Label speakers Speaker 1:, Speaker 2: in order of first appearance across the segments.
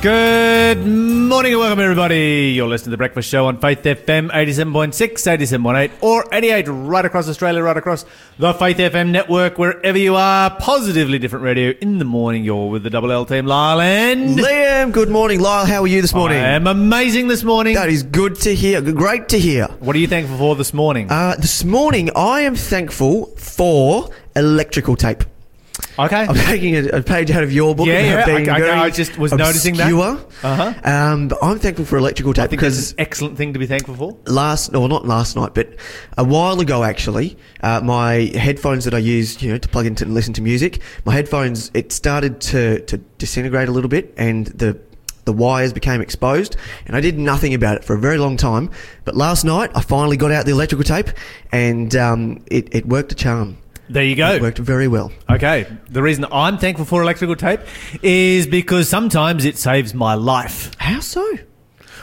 Speaker 1: Good morning and welcome everybody. You're listening to The Breakfast Show on Faith FM 87.6, 87.8 or 88 right across Australia, right across the Faith FM network, wherever you are. Positively different radio in the morning. You're with the Double L team, Lyle and...
Speaker 2: Liam, good morning. Lyle, how are you this morning?
Speaker 1: I am amazing this morning.
Speaker 2: That is good to hear. Great to hear.
Speaker 1: What are you thankful for this morning?
Speaker 2: Uh, this morning, I am thankful for electrical tape.
Speaker 1: Okay.
Speaker 2: I'm taking a, a page out of your book.
Speaker 1: Yeah, yeah,
Speaker 2: being
Speaker 1: I- I-
Speaker 2: very
Speaker 1: I just was noticing that.
Speaker 2: obscure.
Speaker 1: Uh-huh.
Speaker 2: Um, but I'm thankful for electrical tape
Speaker 1: I think that's
Speaker 2: because
Speaker 1: an excellent thing to be thankful for.
Speaker 2: last, or not last night, but a while ago actually, uh, my headphones that I use, you know, to plug into and listen to music, my headphones, it started to, to disintegrate a little bit and the the wires became exposed and I did nothing about it for a very long time. But last night I finally got out the electrical tape and um, it, it worked a charm.
Speaker 1: There you
Speaker 2: It
Speaker 1: go.
Speaker 2: worked very well.
Speaker 1: Okay. The reason I'm thankful for electrical tape is because sometimes it saves my life.
Speaker 2: How so?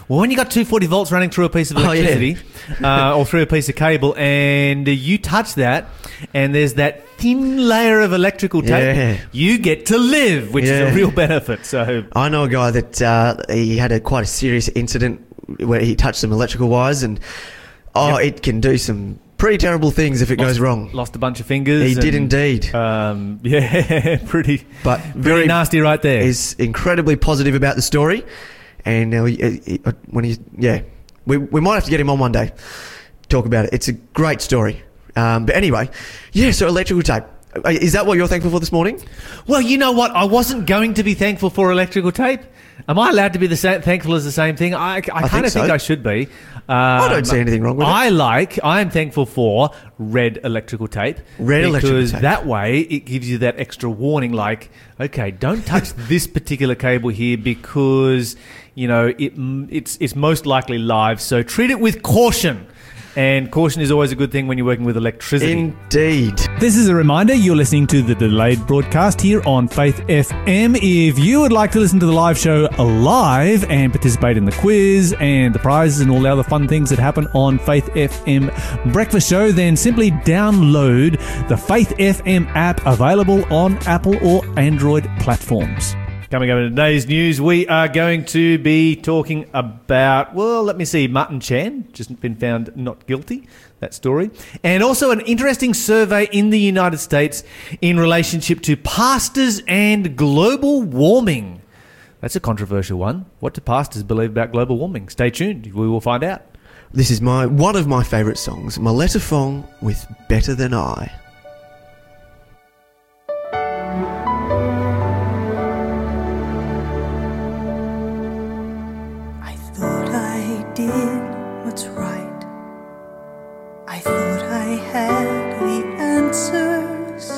Speaker 1: Well, when you got 240 volts running through a piece of
Speaker 2: Oh, yeah.
Speaker 1: electricity uh, or through a piece of cable, and you touch that, and there's that thin layer of electrical tape,
Speaker 2: Yeah.
Speaker 1: you get to live, which is a real benefit. So,
Speaker 2: I know a guy that uh, he had a quite a serious incident where he touched some electrical wires and oh, it can do some pretty terrible things if it goes wrong.
Speaker 1: lost a bunch of fingers.
Speaker 2: He did indeed.
Speaker 1: Um, yeah, pretty,
Speaker 2: but
Speaker 1: very
Speaker 2: very
Speaker 1: nasty right there.
Speaker 2: He's incredibly positive about the story, and uh, he, he- when he yeah, we we might have to get him on one day, talk about it. It's a great story. Um, but anyway, yeah. So electrical tape. Is that what you're thankful for this morning?
Speaker 1: Well, you know what? I wasn't going to be thankful for electrical tape. Am I allowed to be the same, thankful as the same thing? I, I, kind
Speaker 2: think
Speaker 1: of think
Speaker 2: so.
Speaker 1: I should be. Um,
Speaker 2: I don't see anything wrong with it.
Speaker 1: I like. I am thankful for red electrical tape.
Speaker 2: Red electrical tape.
Speaker 1: Because that way it gives you that extra warning. Like, okay, don't touch this particular cable here because you know it. It's it's most likely live. So treat it with caution. And caution is always a good thing when you're working with electricity.
Speaker 2: Indeed.
Speaker 1: This is a reminder you're listening to the delayed broadcast here on Faith FM. If you would like to listen to the live show live and participate in the quiz and the prizes and all the other fun things that happen on Faith FM Breakfast Show, then simply download the Faith FM app available on Apple or Android platforms. Coming up in today's news, we are going to be talking about, well, let me see, Martin Chan, just been found not guilty, that story. And also an interesting survey in the United States in relationship to pastors and global warming. That's a controversial one. What do pastors believe about global warming? Stay tuned, we will find out.
Speaker 2: This is my one of my favourite songs, Maletta Fong with Better Than I.
Speaker 3: I answers.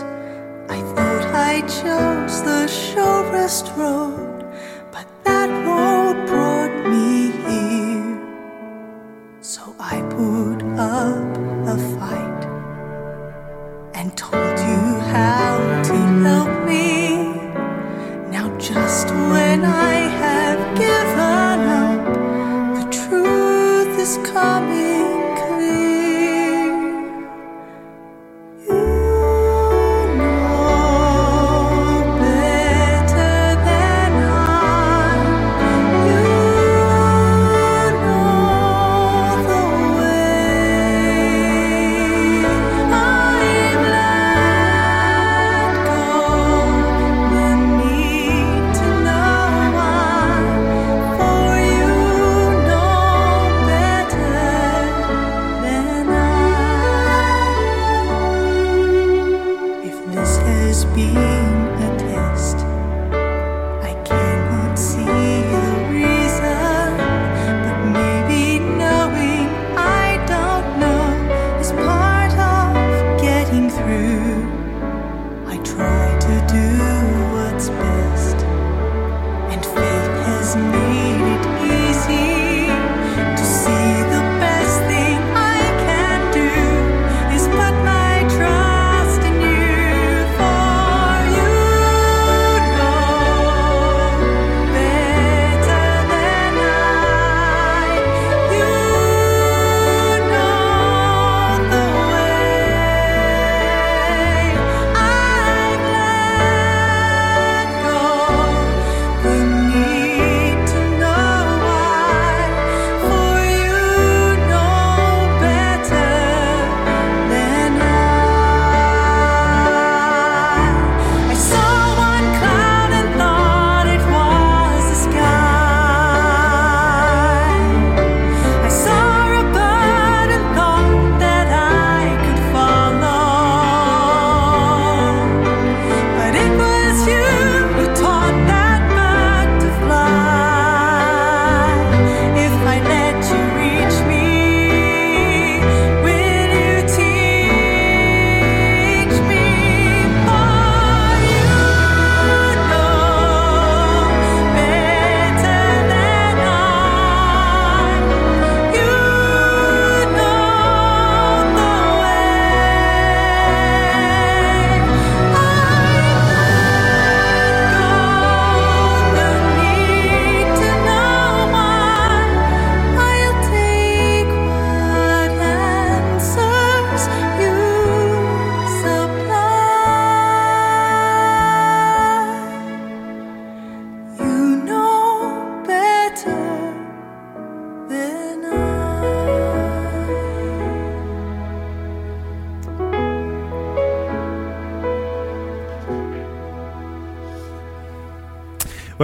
Speaker 3: I thought I chose the surest road, but that road brought me here. So I put up a fight and told you how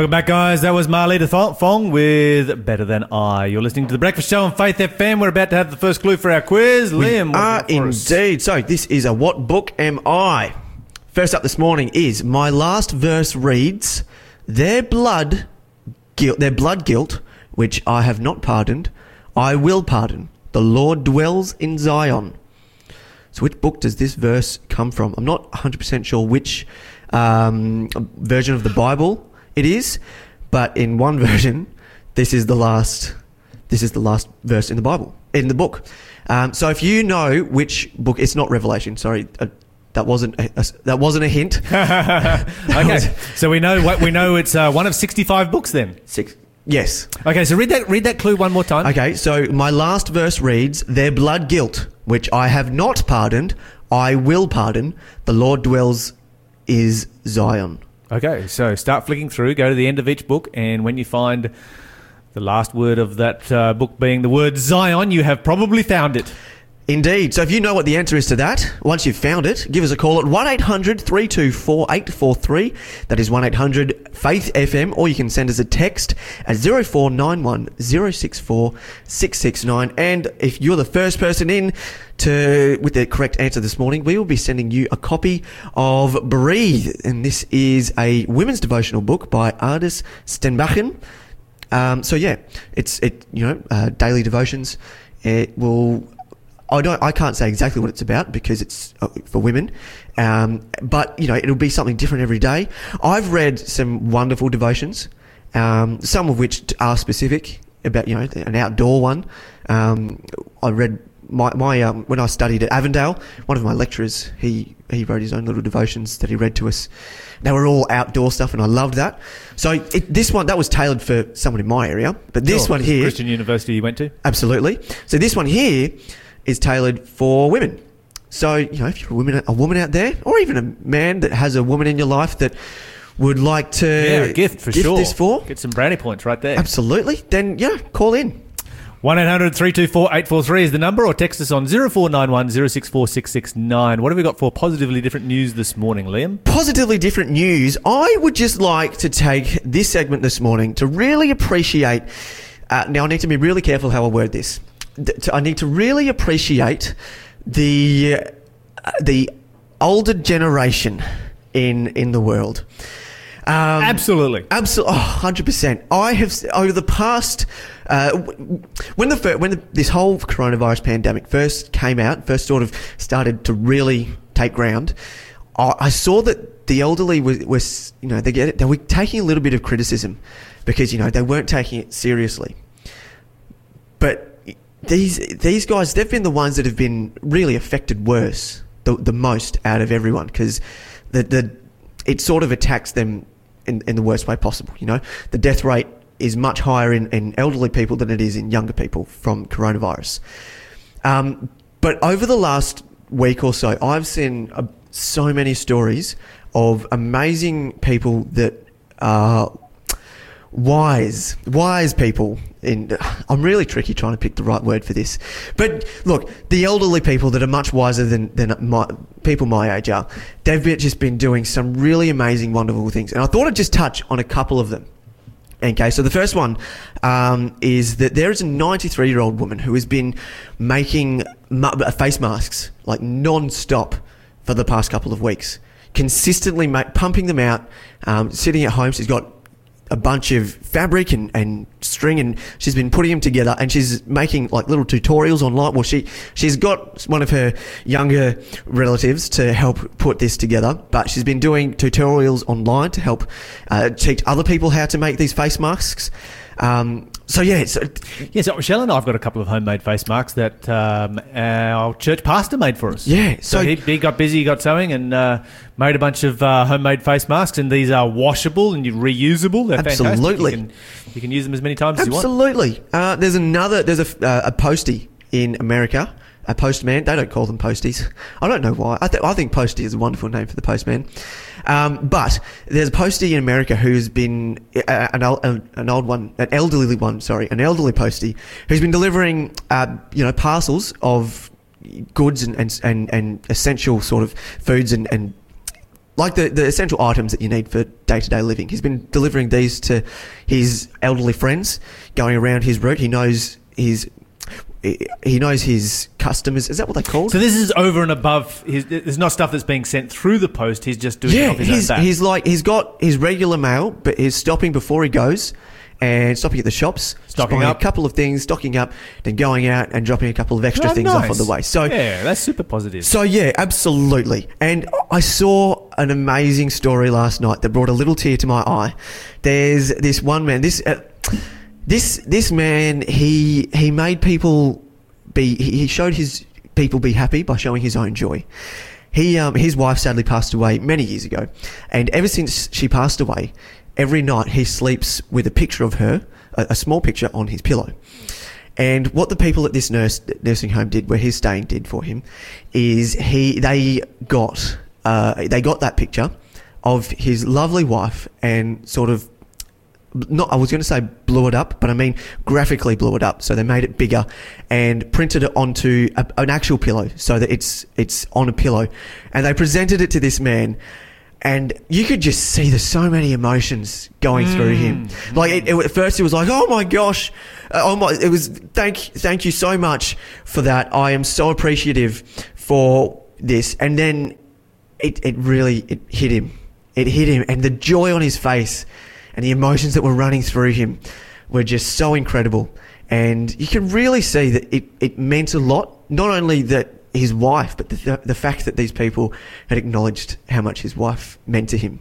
Speaker 1: Welcome back, guys. That was Marlita Thong- Fong with Better Than I. You're listening to The Breakfast Show on Faith FM. We're about to have the first clue for our quiz. Liam, what have you got for us?
Speaker 2: indeed. So this is a what book am I? First up this morning is my last verse reads, "Their blood, guilt, their blood guilt, which I have not pardoned, I will pardon. The Lord dwells in Zion." So which book does this verse come from? I'm not 100% sure which um, version of the Bible it is, but in one version, this is the last. This is the last verse in the Bible in the book. Um, so if you know which book, it's not Revelation. Sorry, uh, that wasn't a, a- that wasn't a hint.
Speaker 1: okay, so we know what we know. It's uh, one of sixty-five books. Then,
Speaker 2: Six. Yes.
Speaker 1: okay. So read that. Read that clue one more time.
Speaker 2: Okay. So my last verse reads, "Their blood guilt, which I have not pardoned, I will pardon. The Lord dwells is Zion."
Speaker 1: Okay, so start flicking through. Go to the end of each book, and when you find the last word of that uh, book being the word Zion, you have probably found it.
Speaker 2: Indeed. So if you know what the answer is to that, once you've found it, give us a call at 1 800 324 843. That is 1 800 Faith FM, or you can send us a text at 0491 064 669. And if you're the first person in to with the correct answer this morning, we will be sending you a copy of Breathe. And this is a women's devotional book by Ardis Stenbakken. Um, so yeah, it's it you know uh, daily devotions. It will. I don't. I can't say exactly what it's about because it's uh, for women, um, but you know it'll be something different every day. I've read some wonderful devotions, um, some of which are specific about you know an outdoor one. Um, I read my my um, when I studied at Avondale, one of my lecturers he he wrote his own little devotions that he read to us. They were all outdoor stuff, and I loved that. So it, this one that was tailored for someone in my area, but this
Speaker 1: Sure,
Speaker 2: one here,
Speaker 1: Christian University you went to.
Speaker 2: absolutely. So this one here is tailored for women. So you know, if you're a woman, a woman out there, or even a man that has a woman in your life that would like to
Speaker 1: Yeah, a gift for
Speaker 2: gift
Speaker 1: sure.
Speaker 2: this for,
Speaker 1: Get some brownie points right there.
Speaker 2: absolutely, then yeah, call in.
Speaker 1: 1 800 324 843 is the number, or text us on 0491 064 669. What have we got for positively different news this morning, Liam?
Speaker 2: positively different news, I would just like to take this segment this morning to really appreciate. Uh, now, I need to be really careful how I word this. I need to really appreciate the uh, the older generation in in the world. Um,
Speaker 1: Absolutely.
Speaker 2: Absolutely, oh, 100%. I have, over the past, uh, when the when the, this whole coronavirus pandemic first came out, first sort of started to really take ground, I, I saw that the elderly was, was, you know, they get it, they were taking a little bit of criticism because, you know, they weren't taking it seriously. But these these guys, they've been the ones that have been really affected worse, the, the most out of everyone, because the, the it sort of attacks them in, in the worst way possible. You know, the death rate is much higher in, in elderly people than it is in younger people from coronavirus. Um, but over the last week or so, I've seen uh, so many stories of amazing people that are wise, wise people. In I'm really tricky trying to pick the right word for this, but look, the elderly people that are much wiser than than my, people my age are, they've been, just been doing some really amazing, wonderful things, and I thought I'd just touch on a couple of them. Okay, so the first one um, is that there is a 93 year old woman who has been making ma- uh, face masks like non stop for the past couple of weeks, consistently pumping them out, um, sitting at home. She's got a bunch of fabric and, and string and she's been putting them together and she's making like little tutorials online well she she's got one of her younger relatives to help put this together but she's been doing tutorials online to help uh, teach other people how to make these face masks um, so yeah it's,
Speaker 1: Yes, so Michelle and I have got a couple of homemade face masks that um, our church pastor made for us.
Speaker 2: Yeah,
Speaker 1: So,
Speaker 2: so-
Speaker 1: he, he got busy, he got sewing, and uh, made a bunch of uh, homemade face masks. And these are washable and reusable. They're fantastic.
Speaker 2: Absolutely.
Speaker 1: You can, you can use them as many times as you want.
Speaker 2: Absolutely. Uh, there's another. There's a uh, a postie in America. A postman. They don't call them posties. I don't know why. I, th- I think postie is a wonderful name for the postman. Um, but there's a postie in America who's been uh, an, an an old one, an elderly one. Sorry, an elderly postie who's been delivering, uh, you know, parcels of goods and and and, and essential sort of foods and, and like the, the essential items that you need for day to day living. He's been delivering these to his elderly friends going around his route. He knows his he knows his customers. Is that what they called?
Speaker 1: So this is over and above. His, there's not stuff that's being sent through the post. He's just doing it
Speaker 2: yeah,
Speaker 1: off his
Speaker 2: he's,
Speaker 1: own
Speaker 2: he's like he's got his regular mail, but he's stopping before he goes and stopping at the shops,
Speaker 1: Stocking up.
Speaker 2: a couple of things, stocking up, then going out and dropping a couple of extra
Speaker 1: Oh,
Speaker 2: things off on the way. So
Speaker 1: yeah, that's super positive.
Speaker 2: So yeah, absolutely. And I saw an amazing story last night that brought a little tear to my eye. There's this one man. This uh, this this man. He he made people be. He showed his people be happy by showing his own joy. He um, his wife sadly passed away many years ago, and ever since she passed away, every night he sleeps with a picture of her, a, a small picture on his pillow. And what the people at this nurse nursing home did, where he's staying, did for him, is he they got uh, they got that picture of his lovely wife and sort of not I was going to say blew it up, but I mean graphically blew it up. So they made it bigger and printed it onto a, an actual pillow so that it's it's on a pillow, and they presented it to this man. And you could just see there's so many emotions going through him. Like it, it- at first, it was like, "Oh my gosh, uh, oh my!" It was thank thank you so much for that. I am so appreciative for this. And then it, it really it hit him. It hit him, and the joy on his face and the emotions that were running through him were just so incredible. And you can really see that it, it meant a lot. Not only that his wife, but the, the fact that these people had acknowledged how much his wife meant to him.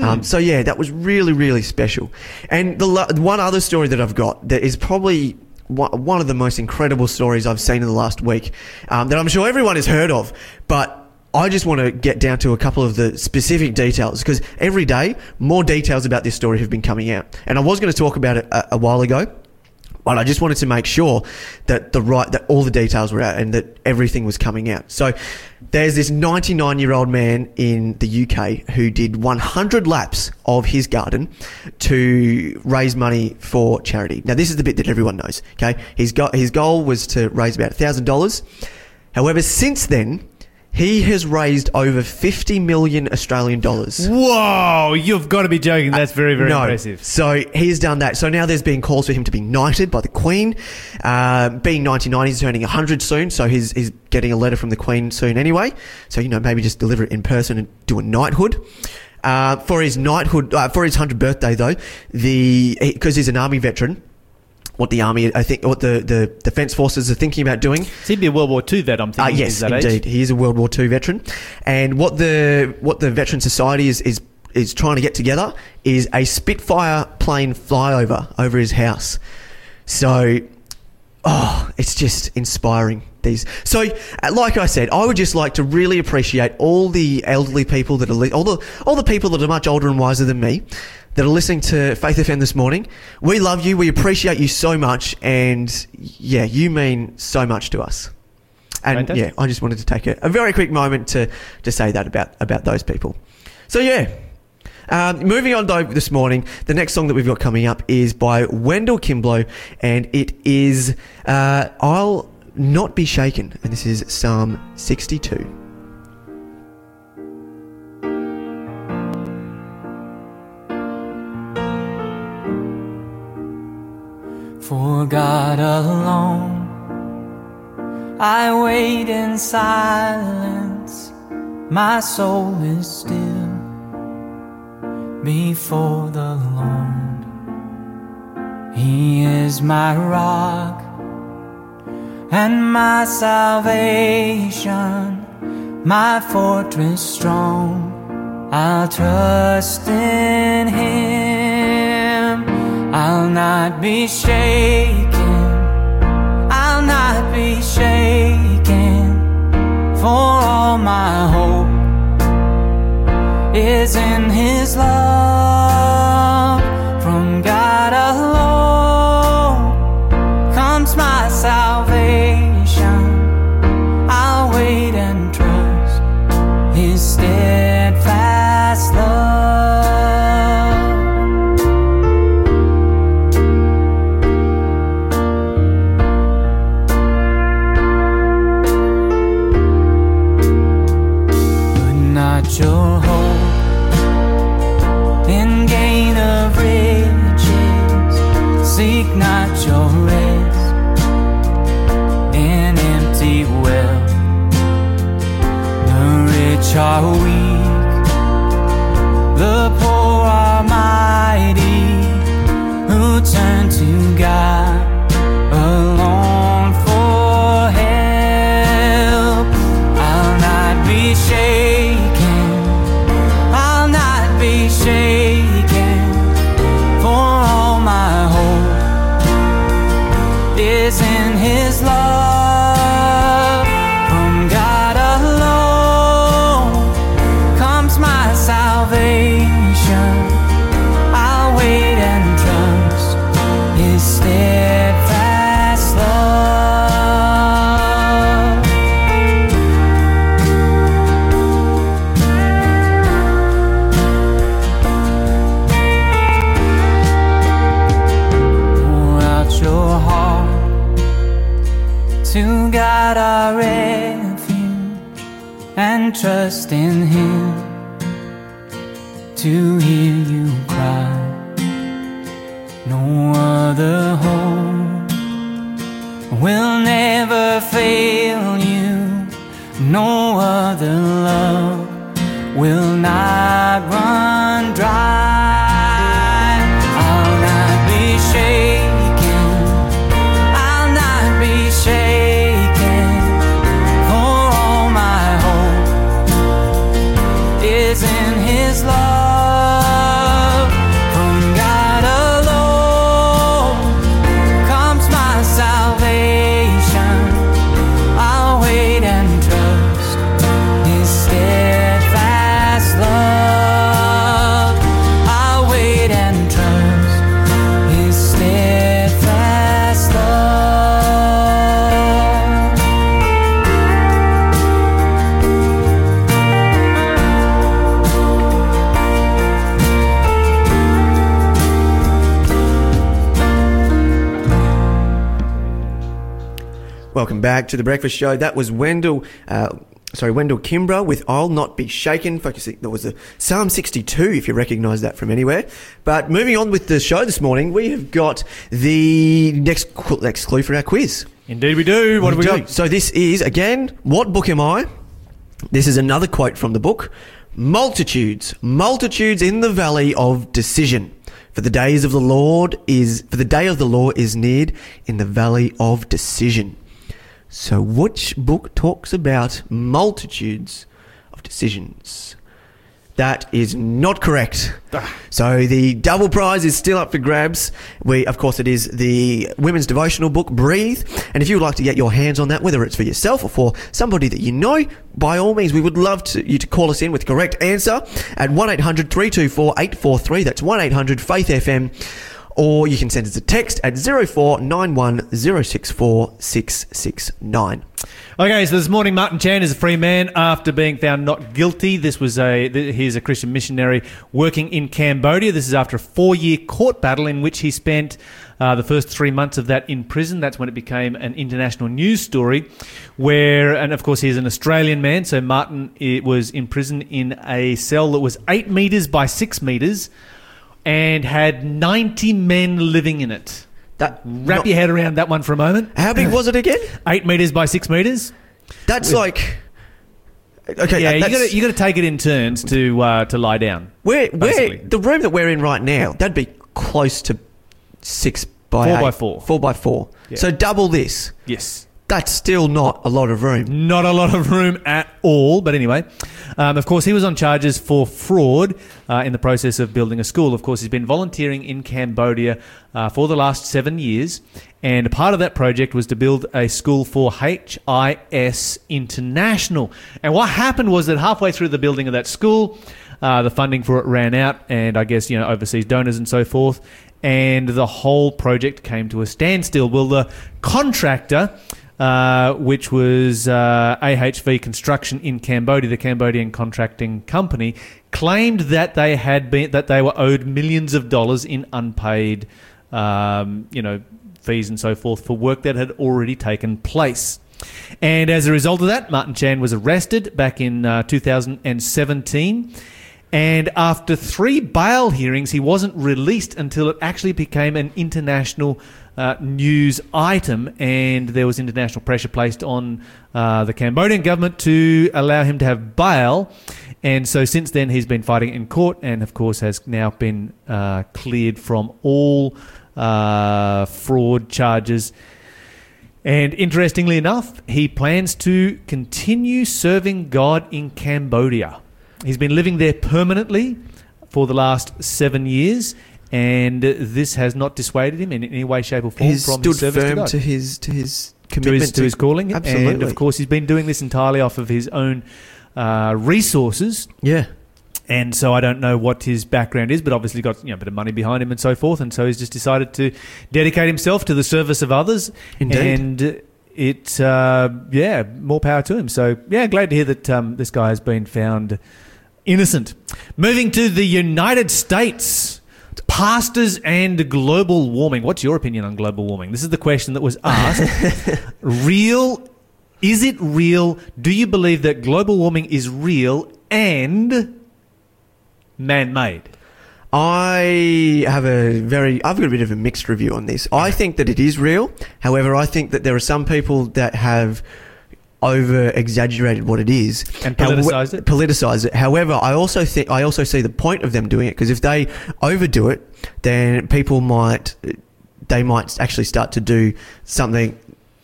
Speaker 2: Um, so yeah, that was really really special. And the lo- one other story that I've got that is probably one one of the most incredible stories I've seen in the last week um, that I'm sure everyone has heard of, but. I just want to get down to a couple of the specific details because every day more details about this story have been coming out. And I was going to talk about it a, a while ago, but I just wanted to make sure that the right that all the details were out and that everything was coming out. So there's this 99 year old man in the UK who did 100 laps of his garden to raise money for charity. Now this is the bit that everyone knows. Okay, his go- his goal was to raise about thousand dollars. However, since then. He has raised over 50 million Australian dollars.
Speaker 1: Whoa, you've got to be joking. That's very, very
Speaker 2: no.
Speaker 1: impressive.
Speaker 2: So he's done that. So now there's been calls for him to be knighted by the Queen. Uh, being 99, he's turning 100 soon, so he's, he's getting a letter from the Queen soon anyway. So, you know, maybe just deliver it in person and do a knighthood. Uh, for his knighthood, uh, for his 100th birthday though, the, because he's an army veteran, what the army, I think, what the, the defence forces are thinking about doing
Speaker 1: So he'd be a World War II vet, I'm
Speaker 2: uh,
Speaker 1: thinking.
Speaker 2: yes,
Speaker 1: that
Speaker 2: indeed.
Speaker 1: Age.
Speaker 2: He is a World War II veteran, and what the what the Veteran Society is is is trying to get together is a Spitfire plane flyover over his house. So, oh, it's just inspiring. These so, uh, like I said, I would just like to really appreciate all the elderly people that are all the all the people that are much older and wiser than me that are listening to Faith FM this morning. We love you. We appreciate you so much, and yeah, you mean so much to us. And
Speaker 1: Fantastic.
Speaker 2: yeah, I just wanted to take a, a very quick moment to, to say that about, about those people. So yeah, um, moving on though this morning, the next song that we've got coming up is by Wendell Kimbrough, and it is uh, "I'll Not Be Shaken," and this is Psalm 62.
Speaker 4: For God alone, I wait in silence. My soul is still before the Lord. He is my rock and my salvation, my fortress strong. I'll trust in Him. I'll not be shaken. I'll not be shaken. For all my hope is in His love. In His love.
Speaker 2: Welcome back to the Breakfast Show. That was Wendell, uh, sorry, Wendell Kimbrough with "I'll Not Be Shaken." Focusing, that was a Psalm 62, if you recognise that from anywhere. But moving on with the show this morning, we have got the next qu- next clue for our quiz.
Speaker 1: Indeed, we do. What have we
Speaker 2: do.
Speaker 1: got?
Speaker 2: So this is again, what book am I? This is another quote from the book. Multitudes, multitudes in the valley of decision. For the days of the Lord is for the day of the law is near in the valley of decision. So which book talks about multitudes of decisions? That is not correct. Ah. So the double prize is still up for grabs. We, of course, it is the women's devotional book, Breathe. And if you would like to get your hands on that, whether it's for yourself or for somebody that you know, by all means, we would love to, you to call us in with the correct answer at 1800 324 843. That's 1800 Faith FM. Or you can send us a text at 0491 064 669.
Speaker 1: Okay, so this morning, Martin Chan is a free man after being found not guilty. This was a he's a Christian missionary working in Cambodia. This is after a four-year court battle in which he spent uh, the first three months of that in prison. That's when it became an international news story. Where, and of course, he's an Australian man. So Martin it was in prison in a cell that was eight meters by six meters, and had ninety men living in it.
Speaker 2: That,
Speaker 1: Wrap
Speaker 2: not-
Speaker 1: your head around that one for a moment.
Speaker 2: How big was it again?
Speaker 1: Eight meters by six meters.
Speaker 2: That's like. Okay,
Speaker 1: Yeah, you got to you got to take it in turns to uh, to lie down.
Speaker 2: Where, where the room that we're in right now, that'd be close to six by
Speaker 1: Four
Speaker 2: eight.
Speaker 1: by four.
Speaker 2: Four by four.
Speaker 1: Yeah.
Speaker 2: So double this.
Speaker 1: Yes,
Speaker 2: That's still not a lot of room.
Speaker 1: not a lot of room at all. But anyway, um, of course, he was on charges for fraud uh, in the process of building a school. Of course, he's been volunteering in Cambodia uh, for the last seven years, and part of that project was to build a school for HIS International. And what happened was that halfway through the building of that school, uh, the funding for it ran out, and I guess you know overseas donors and so forth, and the whole project came to a standstill. Well, the contractor uh, which was uh, AHV Construction in Cambodia, the Cambodian contracting company, claimed that they had been that they were owed millions of dollars in unpaid, um, you know, fees and so forth for work that had already taken place. And as a result of that, Martin Chan was arrested back in uh, 2017. And after three bail hearings, he wasn't released until it actually became an international uh, news item. And there was international pressure placed on uh, the Cambodian government to allow him to have bail. And so since then, he's been fighting in court and, of course, has now been uh, cleared from all uh, fraud charges. And interestingly enough, he plans to continue serving God in Cambodia. He's been living there permanently for the last seven years, and this has not dissuaded him in any way, shape, or form
Speaker 2: He's
Speaker 1: from
Speaker 2: stood
Speaker 1: his service to
Speaker 2: firm
Speaker 1: God.
Speaker 2: to his to his
Speaker 1: to
Speaker 2: commitment
Speaker 1: his, to his calling.
Speaker 2: Absolutely.
Speaker 1: And of course, he's been doing this entirely off of his own uh, resources.
Speaker 2: Yeah.
Speaker 1: And so I don't know what his background is, but obviously got you know a bit of money behind him and so forth. And so he's just decided to dedicate himself to the service of others.
Speaker 2: Indeed.
Speaker 1: And it, uh, yeah, more power to him. So yeah, glad to hear that um, this guy has been found innocent. Moving to the United States. Pastors and global warming. What's your opinion on global warming? This is the question that was asked. real is it real? Do you believe that global warming is real and man made?
Speaker 2: I have a very, I've got a bit of a mixed review on this. I think that it is real. However, I think that there are some people that have over exaggerated what it is
Speaker 1: And politicised it?
Speaker 2: Politicized it. However, I also think I also see the point of them doing it because if they overdo it, then people might they might actually start to do something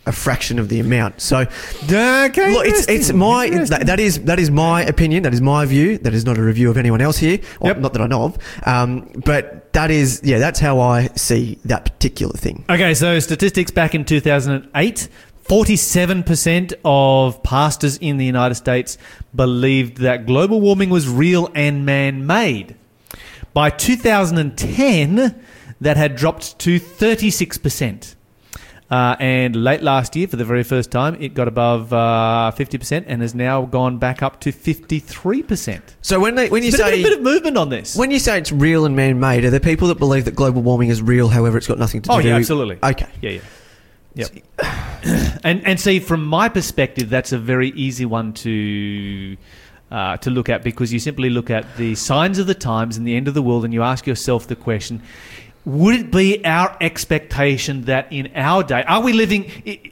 Speaker 2: a fraction of the amount. So
Speaker 1: Okay.
Speaker 2: Look, it's it's my that, that is that is my opinion. That is my view. That is not a review of anyone else here. Or
Speaker 1: Yep.
Speaker 2: Not that I know of. Um, but that is yeah. That's how I see that particular thing.
Speaker 1: Okay, so statistics back in 2008 47% of pastors in the United States believed that global warming was real and man made. By 2010, that had dropped to 36%. Uh, and late last year, for the very first time, it got above uh, 50% and has now gone back up to 53%.
Speaker 2: So when they when you
Speaker 1: of-
Speaker 2: say
Speaker 1: bit of movement on this.
Speaker 2: when you say it's real and man made, are there people that believe that global warming is real? However, it's got nothing to do
Speaker 1: Oh
Speaker 2: do.
Speaker 1: yeah, absolutely.
Speaker 2: Okay.
Speaker 1: Yeah, yeah. Yep. and and see, from my perspective, that's a very easy one to uh, to look at because you simply look at the signs of the times and the end of the world, and you ask yourself the question: Would it be our expectation that in our day, are we living?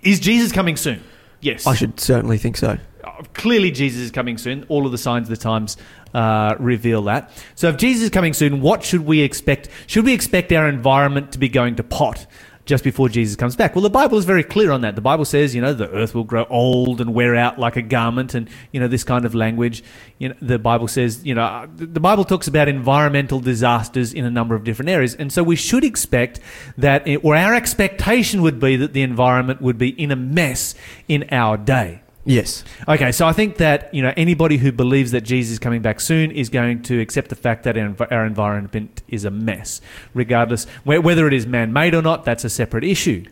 Speaker 1: Is Jesus coming soon? Yes,
Speaker 2: I should certainly think so.
Speaker 1: Uh, clearly Jesus is coming soon. All of the signs of the times uh, reveal that. So if Jesus is coming soon, what should we expect? Should we expect our environment to be going to pot just before Jesus comes back? Well, the Bible is very clear on that. The Bible says, you know, the earth will grow old and wear out like a garment, and you know this kind of language. You know, the Bible says, you know, uh, the Bible talks about environmental disasters in a number of different areas, and so we should expect that, or our expectation would be that the environment would be in a mess in our day.
Speaker 2: Yes.
Speaker 1: Okay, so I think that you know anybody who believes that Jesus is coming back soon is going to accept the fact that our, environment is a mess, regardless whether it is man-made or not. That's a separate issue,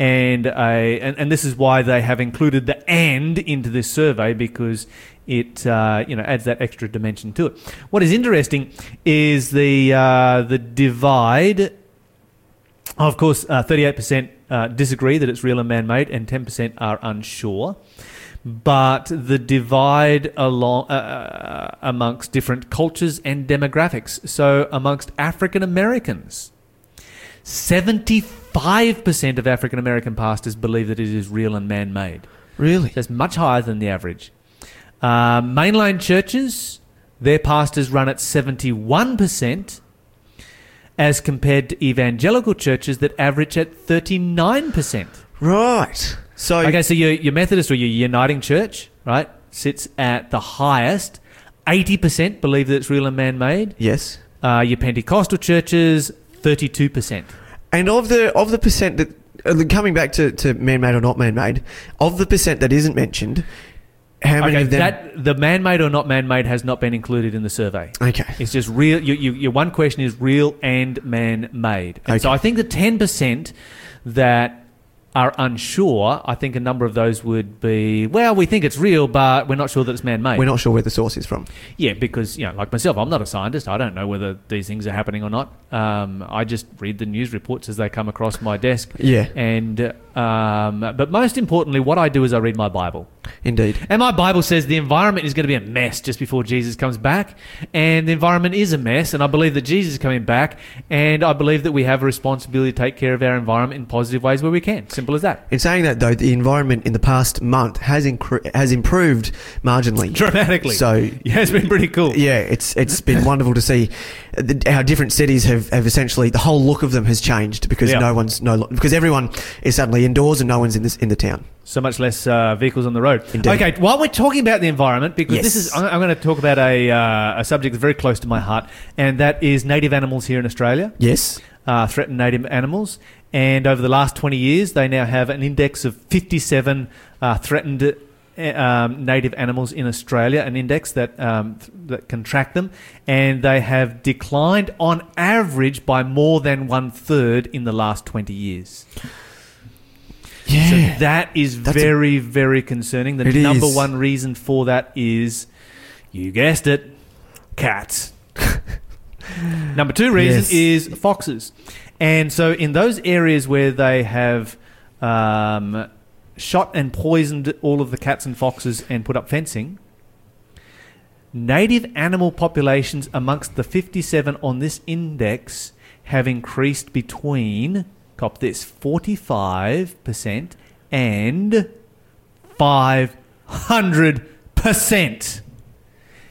Speaker 1: and I and, and this is why they have included the "and" into this survey because it uh, you know adds that extra dimension to it. What is interesting is the uh, the divide of course, uh, 38% uh, disagree that it's real and man made, and 10% are unsure. But the divide along, uh, uh, amongst different cultures and demographics. So, amongst African Americans, 75% of African American pastors believe that it is real and man made.
Speaker 2: Really?
Speaker 1: That's much higher than the average. Uh, mainline churches, their pastors run at 71%, as compared to evangelical churches that average at 39%.
Speaker 2: Right. So
Speaker 1: Okay, so your, your Methodist or your Uniting Church, right, sits at the highest. 80% believe that it's real and man made.
Speaker 2: yes.
Speaker 1: Uh, your Pentecostal churches, 32%.
Speaker 2: And of the of the percent that uh, coming back to, to man made or not man made, of the percent that isn't mentioned, how many
Speaker 1: Okay,
Speaker 2: of them?
Speaker 1: that, the man made or not man made has not been included in the survey.
Speaker 2: okay.
Speaker 1: It's just real. You, you, your one question is real and man made. And So I think the ten percent that are unsure, I think a number of those would be, well, we think it's real, but we're not sure that it's man made.
Speaker 2: We're not sure where the source is from.
Speaker 1: Yeah, because you know, like myself, I'm not a scientist. I don't know whether these things are happening or not. Um, I just read the news reports as they come across my desk.
Speaker 2: Yeah.
Speaker 1: And um, but most importantly, what I do is I read my Bible.
Speaker 2: Indeed.
Speaker 1: And my Bible says the environment is going to be a mess just before Jesus comes back. And the environment is a mess. And I believe that Jesus is coming back. And I believe that we have a responsibility to take care of our environment in positive ways where we can. Simple as that.
Speaker 2: In saying that, though, the environment in the past month has incre- has improved marginally.
Speaker 1: Dramatically.
Speaker 2: So
Speaker 1: yeah, it's been pretty cool.
Speaker 2: yeah, it's it's been wonderful to see the, how different cities have, have essentially the whole look of them has changed because
Speaker 1: Yeah.
Speaker 2: no one's no because everyone is suddenly indoors and no one's in this in the town.
Speaker 1: So much less uh, vehicles on the road.
Speaker 2: Indeed.
Speaker 1: Okay, while we're talking about the environment, because this is, I'm, I'm going to talk about a, uh, a subject that's very close to my heart, and that is native animals here in Australia.
Speaker 2: Yes.
Speaker 1: Uh, threatened native animals. And over the last 20 years, they now have an index of 57 uh, threatened uh, um, native animals in Australia, an index that, um, th- that can track them. And they have declined on average by more than one third in the last 20 years.
Speaker 2: Yeah.
Speaker 1: So that is
Speaker 2: That's a-
Speaker 1: very, very concerning. The number
Speaker 2: is.
Speaker 1: one reason for that is, you guessed it, cats. number two reason
Speaker 2: Yes.
Speaker 1: is foxes. And so in those areas where they have um, shot and poisoned all of the cats and foxes and put up fencing, native animal populations amongst the 57 on this index have increased between, cop this, 45% and 500%.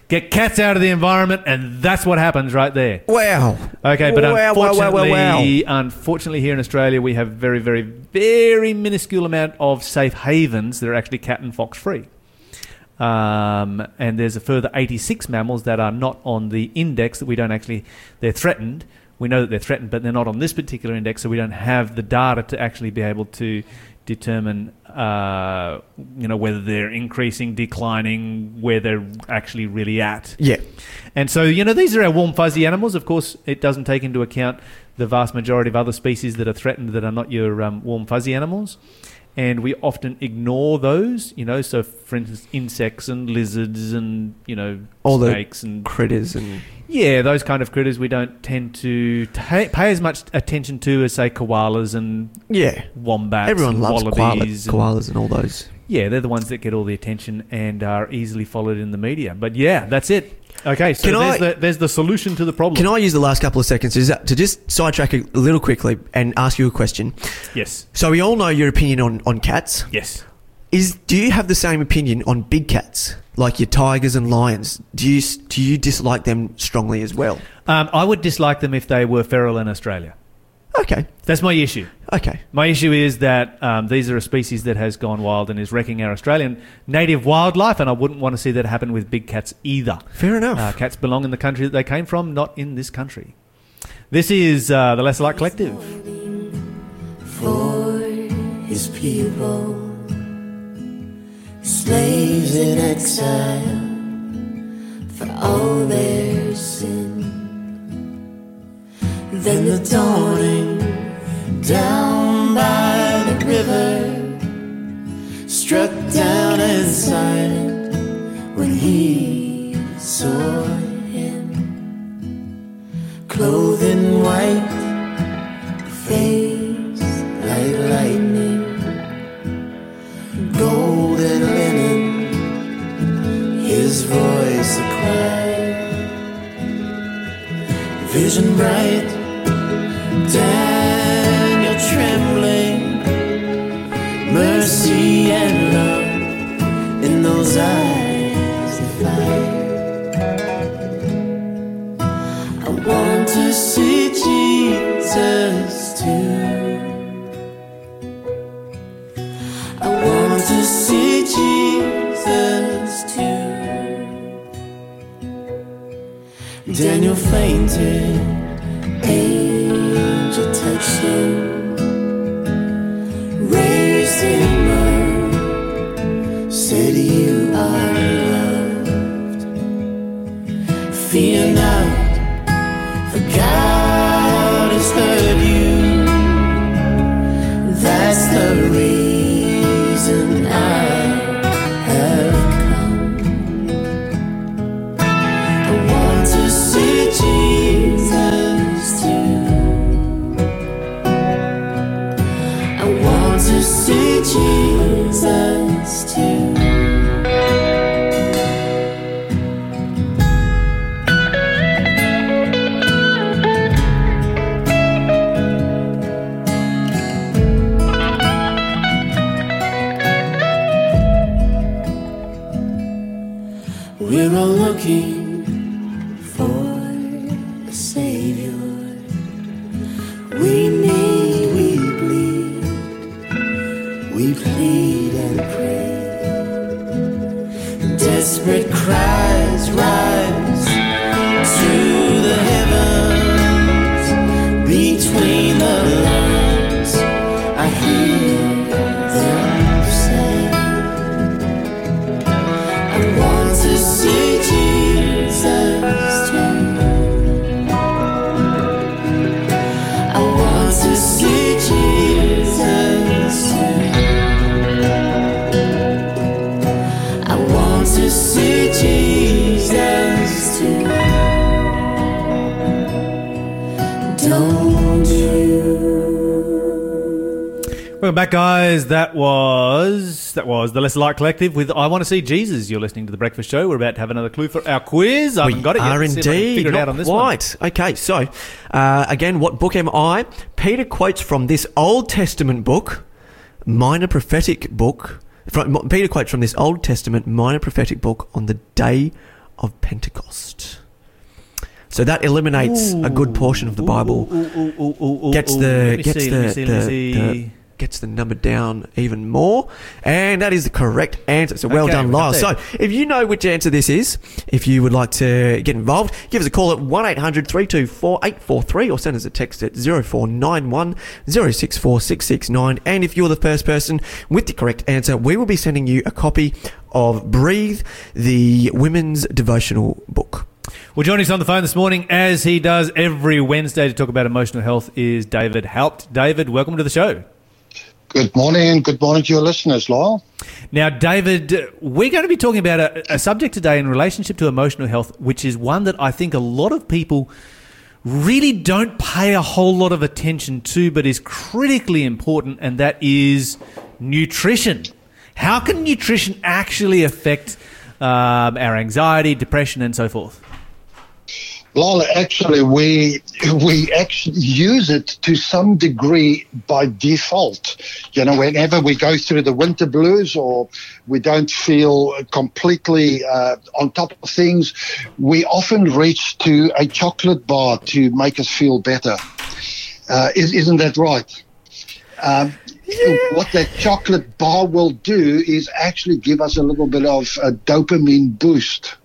Speaker 1: Get cats out of the environment, and that's what happens right there.
Speaker 2: Wow.
Speaker 1: Okay, but
Speaker 2: Wow,
Speaker 1: unfortunately,
Speaker 2: wow, wow.
Speaker 1: unfortunately, here in Australia, we have very, very, very minuscule amount of safe havens that are actually cat and fox free. Um, and there's a further 86 mammals that are not on the index that we don't actually, they're threatened. We know that they're threatened, but they're not on this particular index, so we don't have the data to actually be able to determine, uh, you know, whether they're increasing, declining, where they're actually really at.
Speaker 2: Yeah.
Speaker 1: And so, you know, these are our warm, fuzzy animals. Of course, it doesn't take into account the vast majority of other species that are threatened that are not your um, warm, fuzzy animals. And we often ignore those, you know, so for instance, insects and lizards and, you know,
Speaker 2: All the
Speaker 1: snakes and.
Speaker 2: Critters and
Speaker 1: Yeah, those kind of critters we don't tend to ta pay as much attention to as, say, koalas and
Speaker 2: yeah.
Speaker 1: wombats.
Speaker 2: Everyone
Speaker 1: and
Speaker 2: loves koala,
Speaker 1: wallabies and-
Speaker 2: koalas and all those.
Speaker 1: yeah, they're the ones that get all the attention and are easily followed in the media. But yeah, that's it. Okay, so
Speaker 2: Can
Speaker 1: there's,
Speaker 2: I-
Speaker 1: the, there's the solution to the problem.
Speaker 2: Can I use the last couple of seconds to just, to just sidetrack a little quickly and ask you a question?
Speaker 1: Yes.
Speaker 2: So we all know your opinion on, on cats.
Speaker 1: Yes.
Speaker 2: Is do you have the same opinion on big cats like your tigers and lions? Do you do you dislike them strongly as well?
Speaker 1: Um, I would dislike them if they were feral in Australia.
Speaker 2: Okay,
Speaker 1: That's my issue.
Speaker 2: okay,
Speaker 1: My issue is that um, these are a species that has gone wild and is wrecking our Australian native wildlife, and I wouldn't want to see that happen with big cats either.
Speaker 2: fair enough.
Speaker 1: Uh, cats belong in the country that they came from, not in this country. This is uh, the Lesser Light Collective.
Speaker 5: for his people, slaves in exile for all their sin. Then the dawning down by the river struck down and silent when he saw him, clothed in white face voice a cry, vision bright, Daniel trembling, mercy and love in those eyes Daniel fainted, angel touched him, Don't you?
Speaker 1: Welcome back, guys. That was that was the Lesser Light Collective with "I Want to See Jesus." You're listening to the Breakfast Show. We're about to have another clue for our quiz. I
Speaker 2: We
Speaker 1: haven't got it yet.
Speaker 2: are
Speaker 1: Let's see if I can
Speaker 2: indeed.
Speaker 1: Figure it
Speaker 2: Not
Speaker 1: out on this one.
Speaker 2: Okay, so uh, again, what book am I? Peter quotes from this Old Testament book, minor prophetic book. From, Peter quotes from this Old Testament minor prophetic book on the day of Pentecost. So that eliminates a good portion of the Bible.
Speaker 1: Ooh, ooh, ooh, ooh, ooh,
Speaker 2: gets the gets
Speaker 1: see,
Speaker 2: the,
Speaker 1: let see, let
Speaker 2: the- the- gets the number down even more, and that is the correct answer. So well
Speaker 1: Okay,
Speaker 2: done, Lyle. So if you know which answer this is, if you would like to get involved, give us a call at 1-800-324-843 or send us a text at zero four nine one zero six four six six nine. And if you're the first person with the correct answer, we will be sending you a copy of Breathe, the women's devotional book.
Speaker 1: Well, joining us on the phone this morning, as he does every Wednesday to talk about emotional health, is David Haupt. David, welcome to the show.
Speaker 6: Good morning and good morning to your listeners, Lyle.
Speaker 1: Now, David, we're going to be talking about a, a subject today in relationship to emotional health, which is one that I think a lot of people really don't pay a whole lot of attention to, but is critically important, and that is nutrition. How can nutrition actually affect um, our anxiety, depression, and so forth?
Speaker 6: Lyle, actually, we we actually use it to some degree by default. You know, whenever we go through the winter blues or we don't feel completely uh, on top of things, we often reach to a chocolate bar to make us feel better. Uh, is, isn't that right? Um, What that chocolate bar will do is actually give us a little bit of a dopamine boost,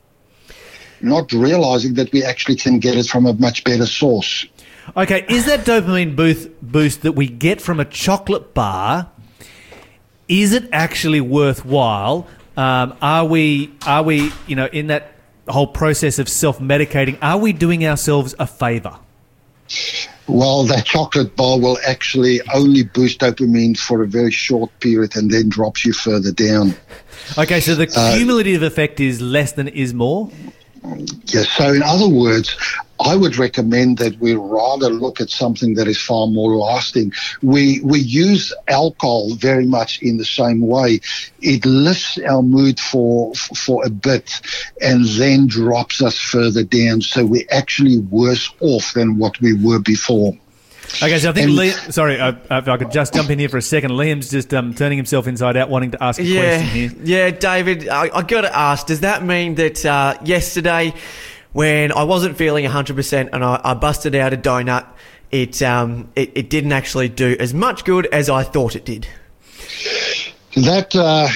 Speaker 6: not realizing that we actually can get it from a much better source.
Speaker 1: Okay, is that dopamine boost boost that we get from a chocolate bar? Is it actually worthwhile? Um, are we are we you know in that whole process of self medicating? Are we doing ourselves a favor?
Speaker 6: Well, that chocolate bar will actually only boost dopamine for a very short period and then drops you further down.
Speaker 1: Okay, so the cumulative effect is less than is more.
Speaker 6: Yes. So, in other words, I would recommend that we rather look at something that is far more lasting. We we use alcohol very much in the same way. It lifts our mood for for a bit, and then drops us further down. So we're actually worse off than what we were before.
Speaker 1: Okay, so I think
Speaker 6: And-
Speaker 1: Liam, sorry, uh, if I could just jump in here for a second. Liam's just um, turning himself inside out, wanting to ask a
Speaker 2: Yeah,
Speaker 1: question here.
Speaker 2: yeah, David. I, I got to ask. Does that mean that uh, yesterday, when I wasn't feeling hundred percent and I, I busted out a donut, it, um, it it didn't actually do as much good as I thought it did?
Speaker 6: That, uh,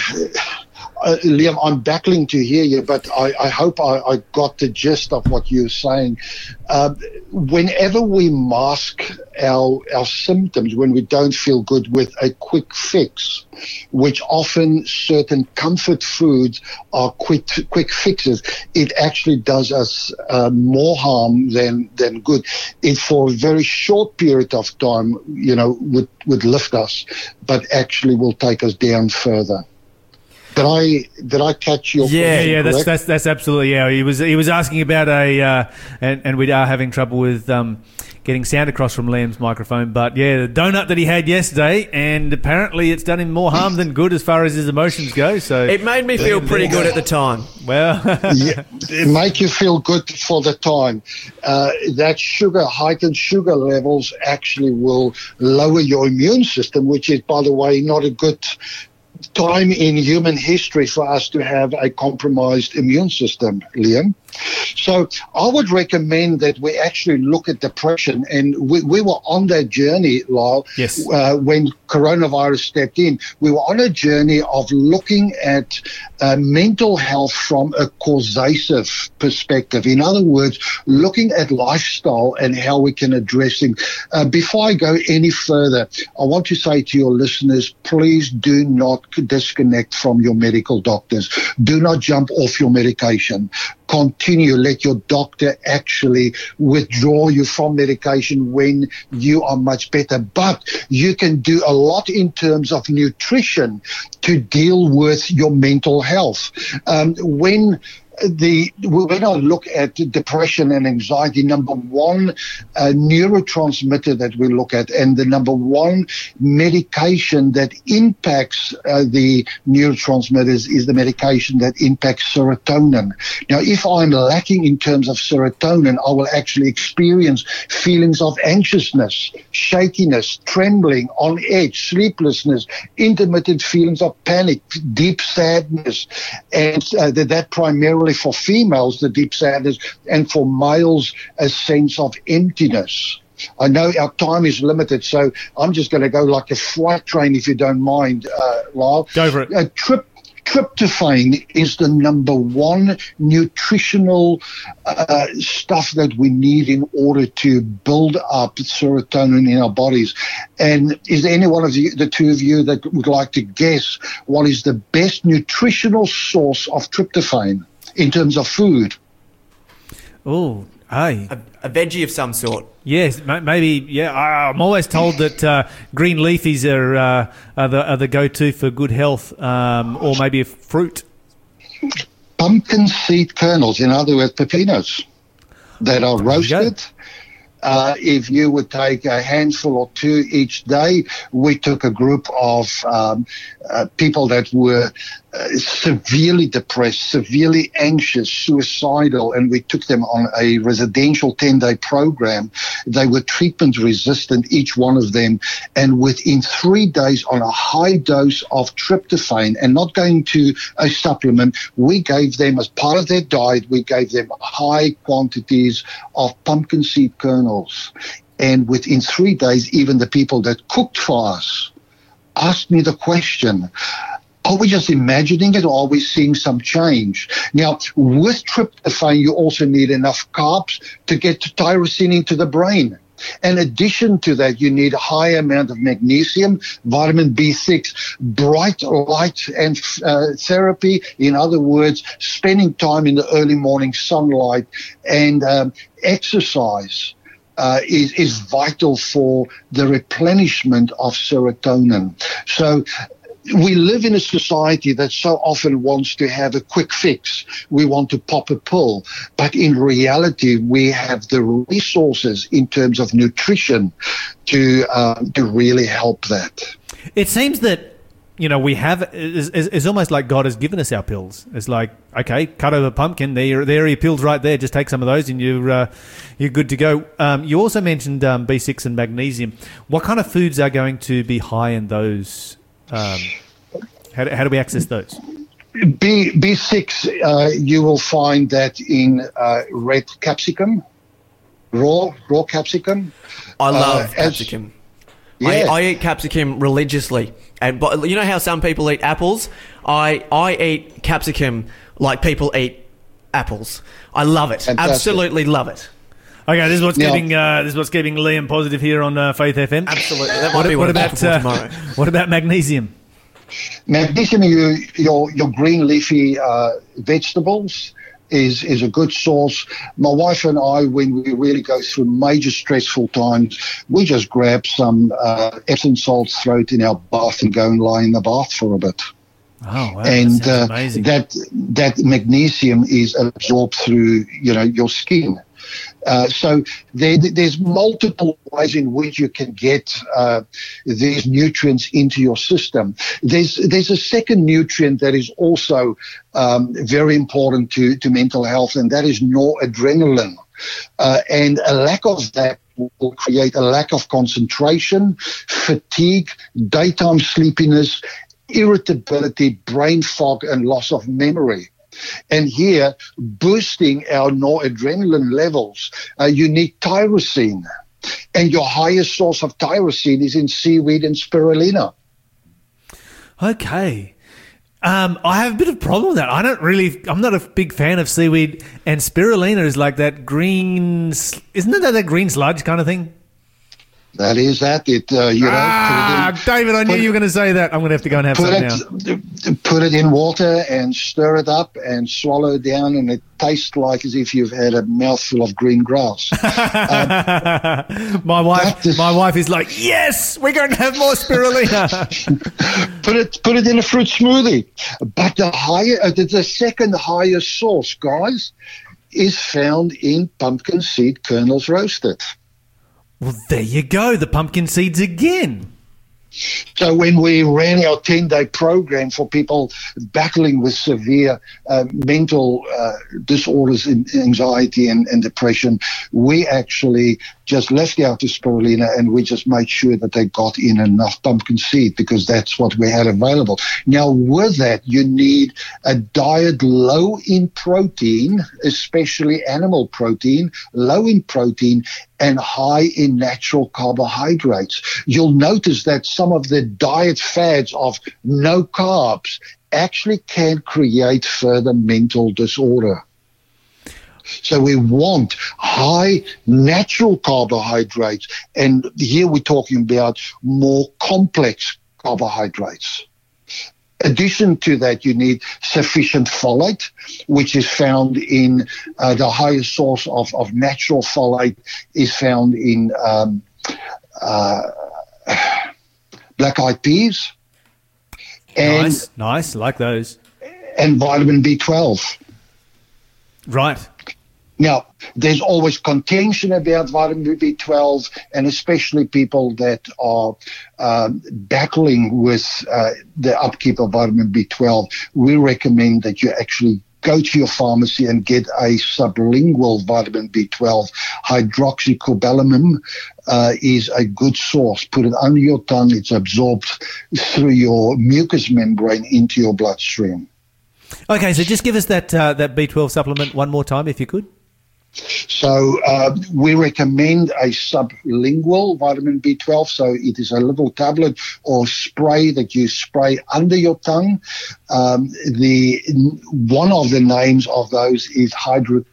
Speaker 6: uh, Liam, I'm battling to hear you, but I, I hope I, I got the gist of what you're saying. Uh, whenever we mask our our symptoms, when we don't feel good with a quick fix, which often certain comfort foods are quick quick fixes, it actually does us uh, more harm than than good. It for a very short period of time, you know, would would lift us, but actually will take us down further. Did I did I catch your
Speaker 1: Yeah,
Speaker 6: question
Speaker 1: yeah, that's
Speaker 6: correct?
Speaker 1: that's that's absolutely yeah. He was he was asking about a uh, and and we are having trouble with um, getting sound across from Liam's microphone, but yeah, the donut that he had yesterday, and apparently it's done him more harm than good as far as his emotions go. So
Speaker 2: It made me feel pretty good at the time.
Speaker 1: well,
Speaker 6: yeah, it make you feel good for the time. Uh, that sugar, heightened sugar levels actually will lower your immune system, which is, by the way, not a good time in human history for us to have a compromised immune system, Liam. So I would recommend that we actually look at depression, and we, we were on that journey, Lyle.
Speaker 1: Yes.
Speaker 6: Uh, when coronavirus stepped in, we were on a journey of looking at uh, mental health from a causative perspective. In other words, looking at lifestyle and how we can address them. Uh, before I go any further, I want to say to your listeners, please do not disconnect from your medical doctors. Do not jump off your medication continue. Let your doctor actually withdraw you from medication when you are much better. But you can do a lot in terms of nutrition to deal with your mental health. Um, when the when I look at depression and anxiety, number one uh, neurotransmitter that we look at, and the number one medication that impacts uh, the neurotransmitters is the medication that impacts serotonin. Now, if I'm lacking in terms of serotonin, I will actually experience feelings of anxiousness, shakiness, trembling, on edge, sleeplessness, intermittent feelings of panic, deep sadness, and uh, that, that primarily for females, the deep sadness, and for males, a sense of emptiness. I know our time is limited, so I'm just going to go like a flight train, if you don't mind, uh, Lyle.
Speaker 1: Go for it.
Speaker 6: Uh, trip, tryptophan is the number one nutritional uh, stuff that we need in order to build up serotonin in our bodies. And is there any one of you, the two of you, that would like to guess what is the best nutritional source of tryptophan in terms of food?
Speaker 1: oh, hey,
Speaker 2: A, a veggie of some sort.
Speaker 1: yes, maybe yeah. I, I'm always told that uh, green leafies are uh, are the are the go to for good health, um, or maybe a fruit.
Speaker 6: pumpkin seed kernels, in other words, pepitas, that are roasted. Uh, if you would take a handful or two each day, we took a group of um, uh, people that were uh, severely depressed, severely anxious, suicidal, and we took them on a residential 10 day program. They were treatment resistant, each one of them. And within three days, on a high dose of tryptophan and not going to a supplement, we gave them, as part of their diet, we gave them high quantities of pumpkin seed kernels. And within three days, even the people that cooked for us asked me the question, are we just imagining it or are we seeing some change? Now, with tryptophan, you also need enough carbs to get tyrosine into the brain. In addition to that, you need a high amount of magnesium, vitamin B6, bright light and uh, therapy. In other words, spending time in the early morning sunlight and um, exercise uh, is, is vital for the replenishment of serotonin. So we live in a society that so often wants to have a quick fix. We want to pop a pill. But in reality, we have the resources in terms of nutrition to, uh, to really help that.
Speaker 1: It seems that you know we have it's, it's almost like God has given us our pills. It's like okay, cut over pumpkin. There, there are your pills right there. Just take some of those, and you're uh, you're good to go. Um, you also mentioned um, B6 and magnesium. What kind of foods are going to be high in those? Um, how, do, how do we access those?
Speaker 6: B, B6, uh, you will find that in uh, red capsicum, raw, raw capsicum.
Speaker 2: I love
Speaker 6: Uh, as-
Speaker 2: capsicum.
Speaker 6: Yeah.
Speaker 2: I, I eat capsicum religiously, and but you know how some people eat apples. I I eat capsicum like people eat apples. I love it.
Speaker 6: Fantastic.
Speaker 2: Absolutely love it.
Speaker 1: Okay, this is what's
Speaker 6: Now-
Speaker 1: keeping uh, this is what's keeping Liam positive here on uh, Faith FM.
Speaker 2: Absolutely. That might
Speaker 1: What,
Speaker 2: be
Speaker 1: what
Speaker 2: what
Speaker 1: about uh,
Speaker 2: tomorrow.
Speaker 1: what about magnesium?
Speaker 6: Magnesium, you, your your green leafy uh, vegetables is is a good source. My wife and I, when we really go through major stressful times, we just grab some uh, Epsom salt, throw it in our bath, and go and lie in the bath for a bit.
Speaker 1: Oh, wow.
Speaker 6: and
Speaker 1: that sounds
Speaker 6: uh,
Speaker 1: amazing.
Speaker 6: that that magnesium is absorbed through you know your skin. Uh, so there, there's multiple ways in which you can get uh, these nutrients into your system. There's there's a second nutrient that is also um, very important to, to mental health, and that is noradrenaline. Uh, and a lack of that will create a lack of concentration, fatigue, daytime sleepiness, irritability, brain fog, and loss of memory. And here, boosting our noradrenaline levels, uh, you need tyrosine. And your highest source of tyrosine is in seaweed and spirulina.
Speaker 1: Okay. Um, I have a bit of problem with that. I don't really. I'm not a big fan of seaweed, and spirulina is like that green. Isn't it that, that green sludge kind of thing?
Speaker 6: That is that. It, uh, you know,
Speaker 1: Ah,
Speaker 6: it in-
Speaker 1: David, I knew
Speaker 6: put-
Speaker 1: you were going to say that. I'm going to have to go and have some
Speaker 6: put
Speaker 1: now.
Speaker 6: it, put it in water and stir it up and swallow it down, and it tastes like as if you've had a mouthful of green grass.
Speaker 1: my wife,
Speaker 6: is-
Speaker 1: my wife is like, yes, we're going to have more spirulina.
Speaker 6: put it put it in a fruit smoothie. But the higher, uh, the, the second highest source, guys, is found in pumpkin seed kernels roasted.
Speaker 1: Well, there you go. The pumpkin seeds again.
Speaker 6: So when we ran our 10 day program for people battling with severe uh, mental uh, disorders, and anxiety and, and depression, we actually just left out the spirulina and we just made sure that they got in enough pumpkin seed because that's what we had available. Now with that, you need a diet low in protein, especially animal protein, low in protein and high in natural carbohydrates. You'll notice that some of the diet fads of no carbs actually can create further mental disorder. So we want high natural carbohydrates. And here we're talking about more complex carbohydrates. Addition to that, you need sufficient folate, which is found in uh, the highest source of, of natural folate is found in um, uh, black eyed peas and,
Speaker 1: nice, nice, like those.
Speaker 6: and vitamin B12.
Speaker 1: Right.
Speaker 6: Now, there's always contention about vitamin B12, and especially people that are um, battling with uh, the upkeep of vitamin B12. We recommend that you actually go to your pharmacy and get a sublingual vitamin B12. Hydroxycobalamin uh, is a good source. Put it under your tongue. It's absorbed through your mucous membrane into your bloodstream.
Speaker 1: Okay, so just give us that uh, that B12 supplement one more time, if you could.
Speaker 6: So uh, we recommend a sublingual vitamin B12. So it is a little tablet or spray that you spray under your tongue. Um, the one of the names of those is hydro,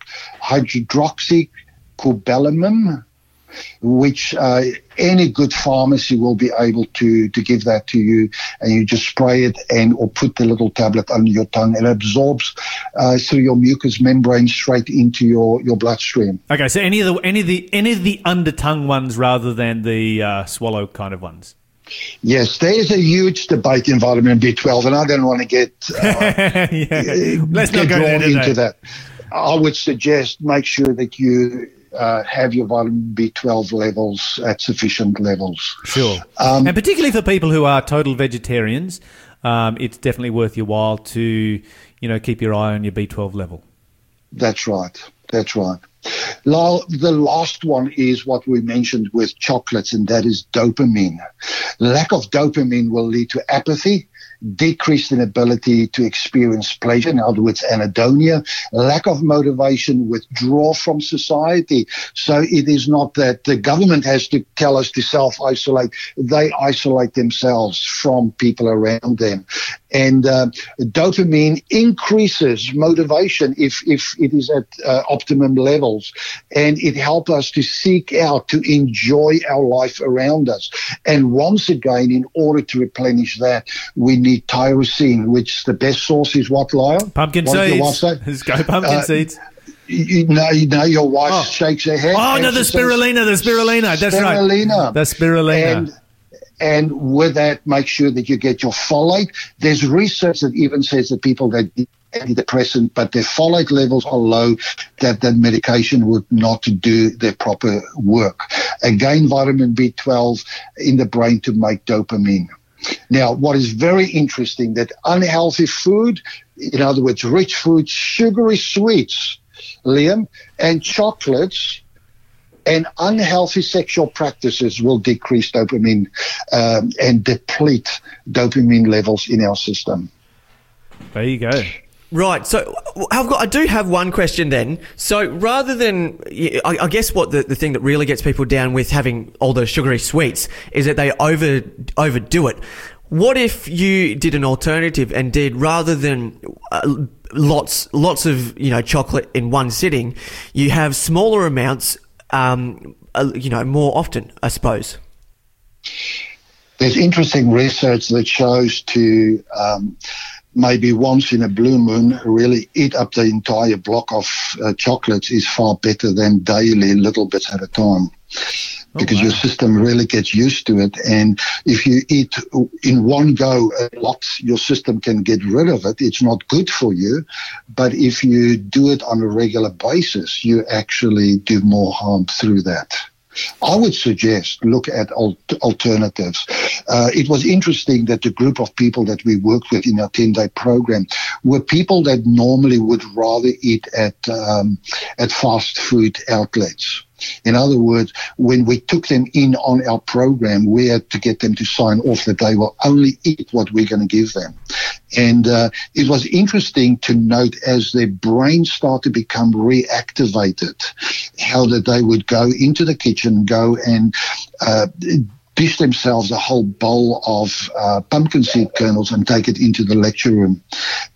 Speaker 6: hydroxycobalamin, which uh, any good pharmacy will be able to to give that to you, and you just spray it and or put the little tablet under your tongue. It absorbs uh, through your mucous membrane straight into your your bloodstream.
Speaker 1: Okay, so any of the any of the any of the under tongue ones rather than the uh, swallow kind of ones.
Speaker 6: Yes, there is a huge debate in vitamin B12, and I don't want to get uh,
Speaker 1: yeah. Let's not
Speaker 6: get
Speaker 1: go
Speaker 6: drawn into that. I would suggest make sure that you uh, have your vitamin B12 levels at sufficient levels.
Speaker 1: Sure.
Speaker 6: Um,
Speaker 1: and particularly for people who are total vegetarians, um, it's definitely worth your while to, you know, keep your eye on your B12 level.
Speaker 6: That's right. That's right. Lyle, the last one is what we mentioned with chocolates, and that is dopamine. Lack of dopamine will lead to apathy, decreased inability to experience pleasure, in other words, anhedonia, lack of motivation, withdrawal from society. So it is not that the government has to tell us to self isolate, they isolate themselves from people around them. And uh, dopamine increases motivation if, if it is at uh, optimum levels, and it helps us to seek out to enjoy our life around us. And once again, in order to replenish that, we need tyrosine, which the best source is what, Lyle?
Speaker 1: Pumpkin
Speaker 6: What
Speaker 1: seeds. Let's go pumpkin
Speaker 6: Uh,
Speaker 1: seeds.
Speaker 6: You, know, you know, your wife
Speaker 1: Oh.
Speaker 6: shakes her head.
Speaker 1: Oh, no, the spirulina, the spirulina. That's right.
Speaker 6: Spirulina.
Speaker 1: The spirulina.
Speaker 6: And, and with that, make sure that you get your folate. There's research that even says that people that antidepressant, but their folate levels are low, that the medication would not do their proper work. Again, vitamin B12 in the brain to make dopamine. Now, what is very interesting that unhealthy food, in other words, rich food, sugary sweets, Liam, and chocolates and unhealthy sexual practices will decrease dopamine um, and deplete dopamine levels in our system.
Speaker 1: There you go.
Speaker 2: Right. So I've got, I do have one question then. So rather than, I, I guess what the, the thing that really gets people down with having all those sugary sweets is that they over overdo it. What if you did an alternative and did rather than uh, lots lots of you know chocolate in one sitting, you have smaller amounts, um, uh, you know, more often, I suppose.
Speaker 6: There's interesting research that shows to um, maybe once in a blue moon really eat up the entire block of uh, chocolates is far better than daily little bits at a time because
Speaker 1: wow.
Speaker 6: your system really gets used to it and if you eat in one go a lot your system can get rid of it it's not good for you but if you do it on a regular basis you actually do more harm through that I would suggest look at al- alternatives. Uh, it was interesting that the group of people that we worked with in our 10 day program were people that normally would rather eat at, um, at fast food outlets. In other words, when we took them in on our program, we had to get them to sign off that they will only eat what we're going to give them. And uh, it was interesting to note as their brains start to become reactivated, how that they would go into the kitchen, go and uh, dish themselves a whole bowl of uh, pumpkin seed kernels and take it into the lecture room.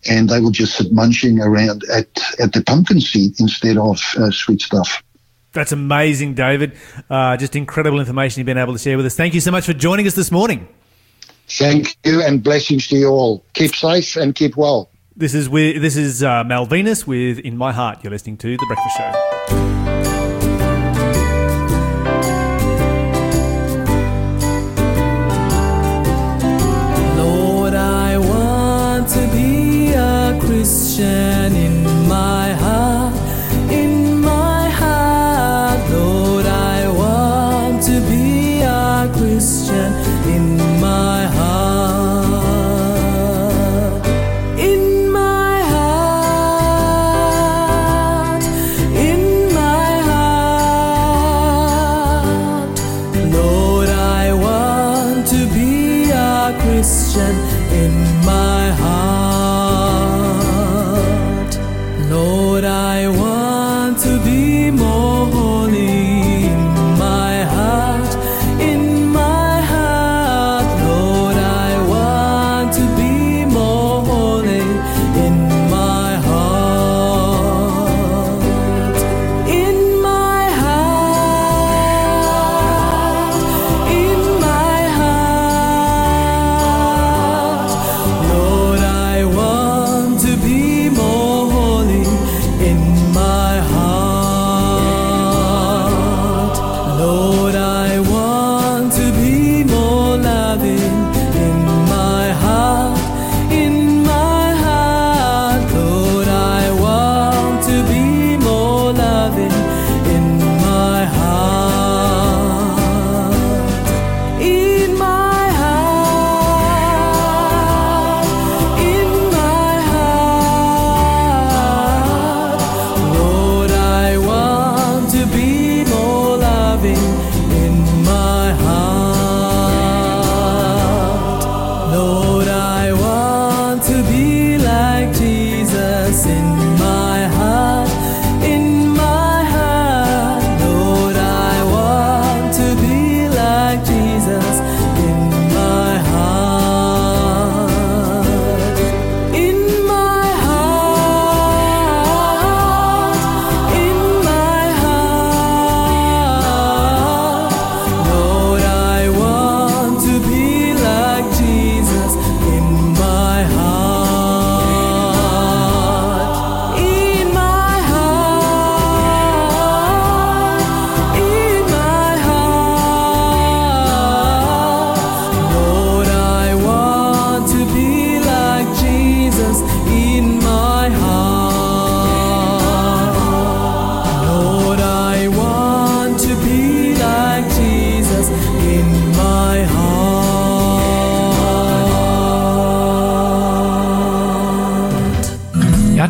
Speaker 6: And they would just sit munching around at, at the pumpkin seed instead of uh, sweet stuff.
Speaker 1: That's amazing, David. Uh, just incredible information you've been able to share with us. Thank you so much for joining us this morning.
Speaker 6: Thank you and blessings to you all. Keep safe and keep well.
Speaker 1: This is with, this is uh, Malvinus with "In My Heart." You're listening to the Breakfast Show.
Speaker 7: Lord, I want to be a Christian in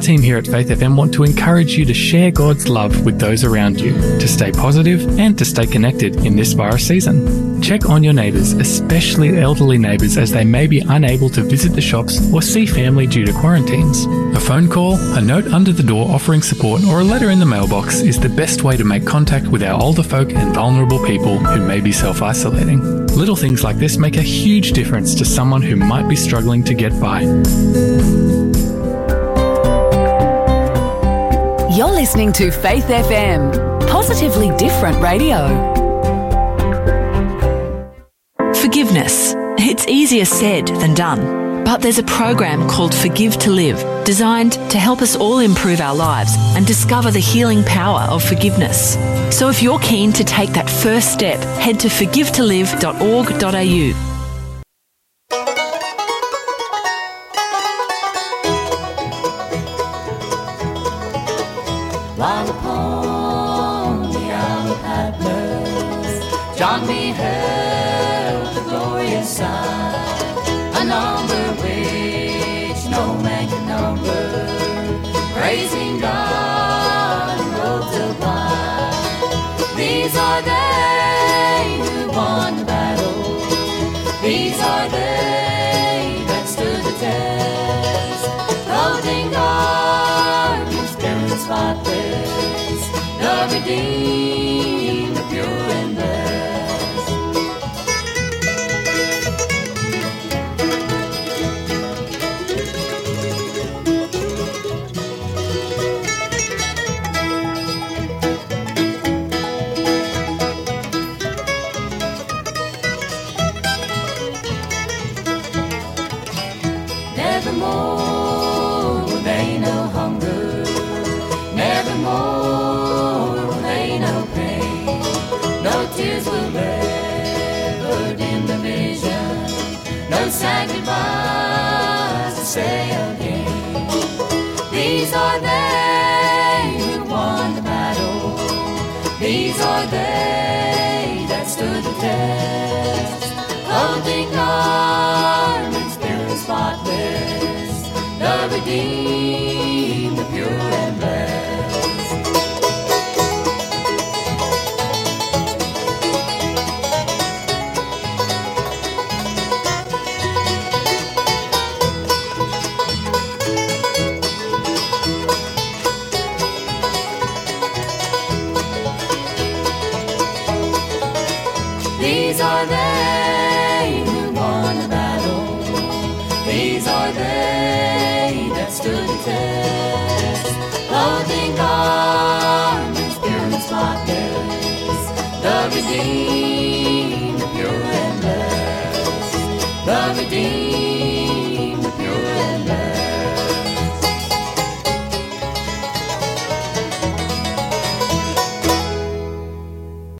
Speaker 8: team here at Faith FM want to encourage you to share God's love with those around you, to stay positive and to stay connected in this virus season. Check on your neighbours, especially elderly neighbours, as they may be unable to visit the shops or see family due to quarantines. A phone call, a note under the door offering support, or a letter in the mailbox is the best way to make contact with our older folk and vulnerable people who may be self isolating. Little things like this make a huge difference to someone who might be struggling to get by.
Speaker 9: You're listening to Faith FM, positively different radio.
Speaker 10: Forgiveness. It's easier said than done. But there's a program called Forgive to Live, designed to help us all improve our lives and discover the healing power of forgiveness. So if you're keen to take that first step, head to forgivetolive.org.au.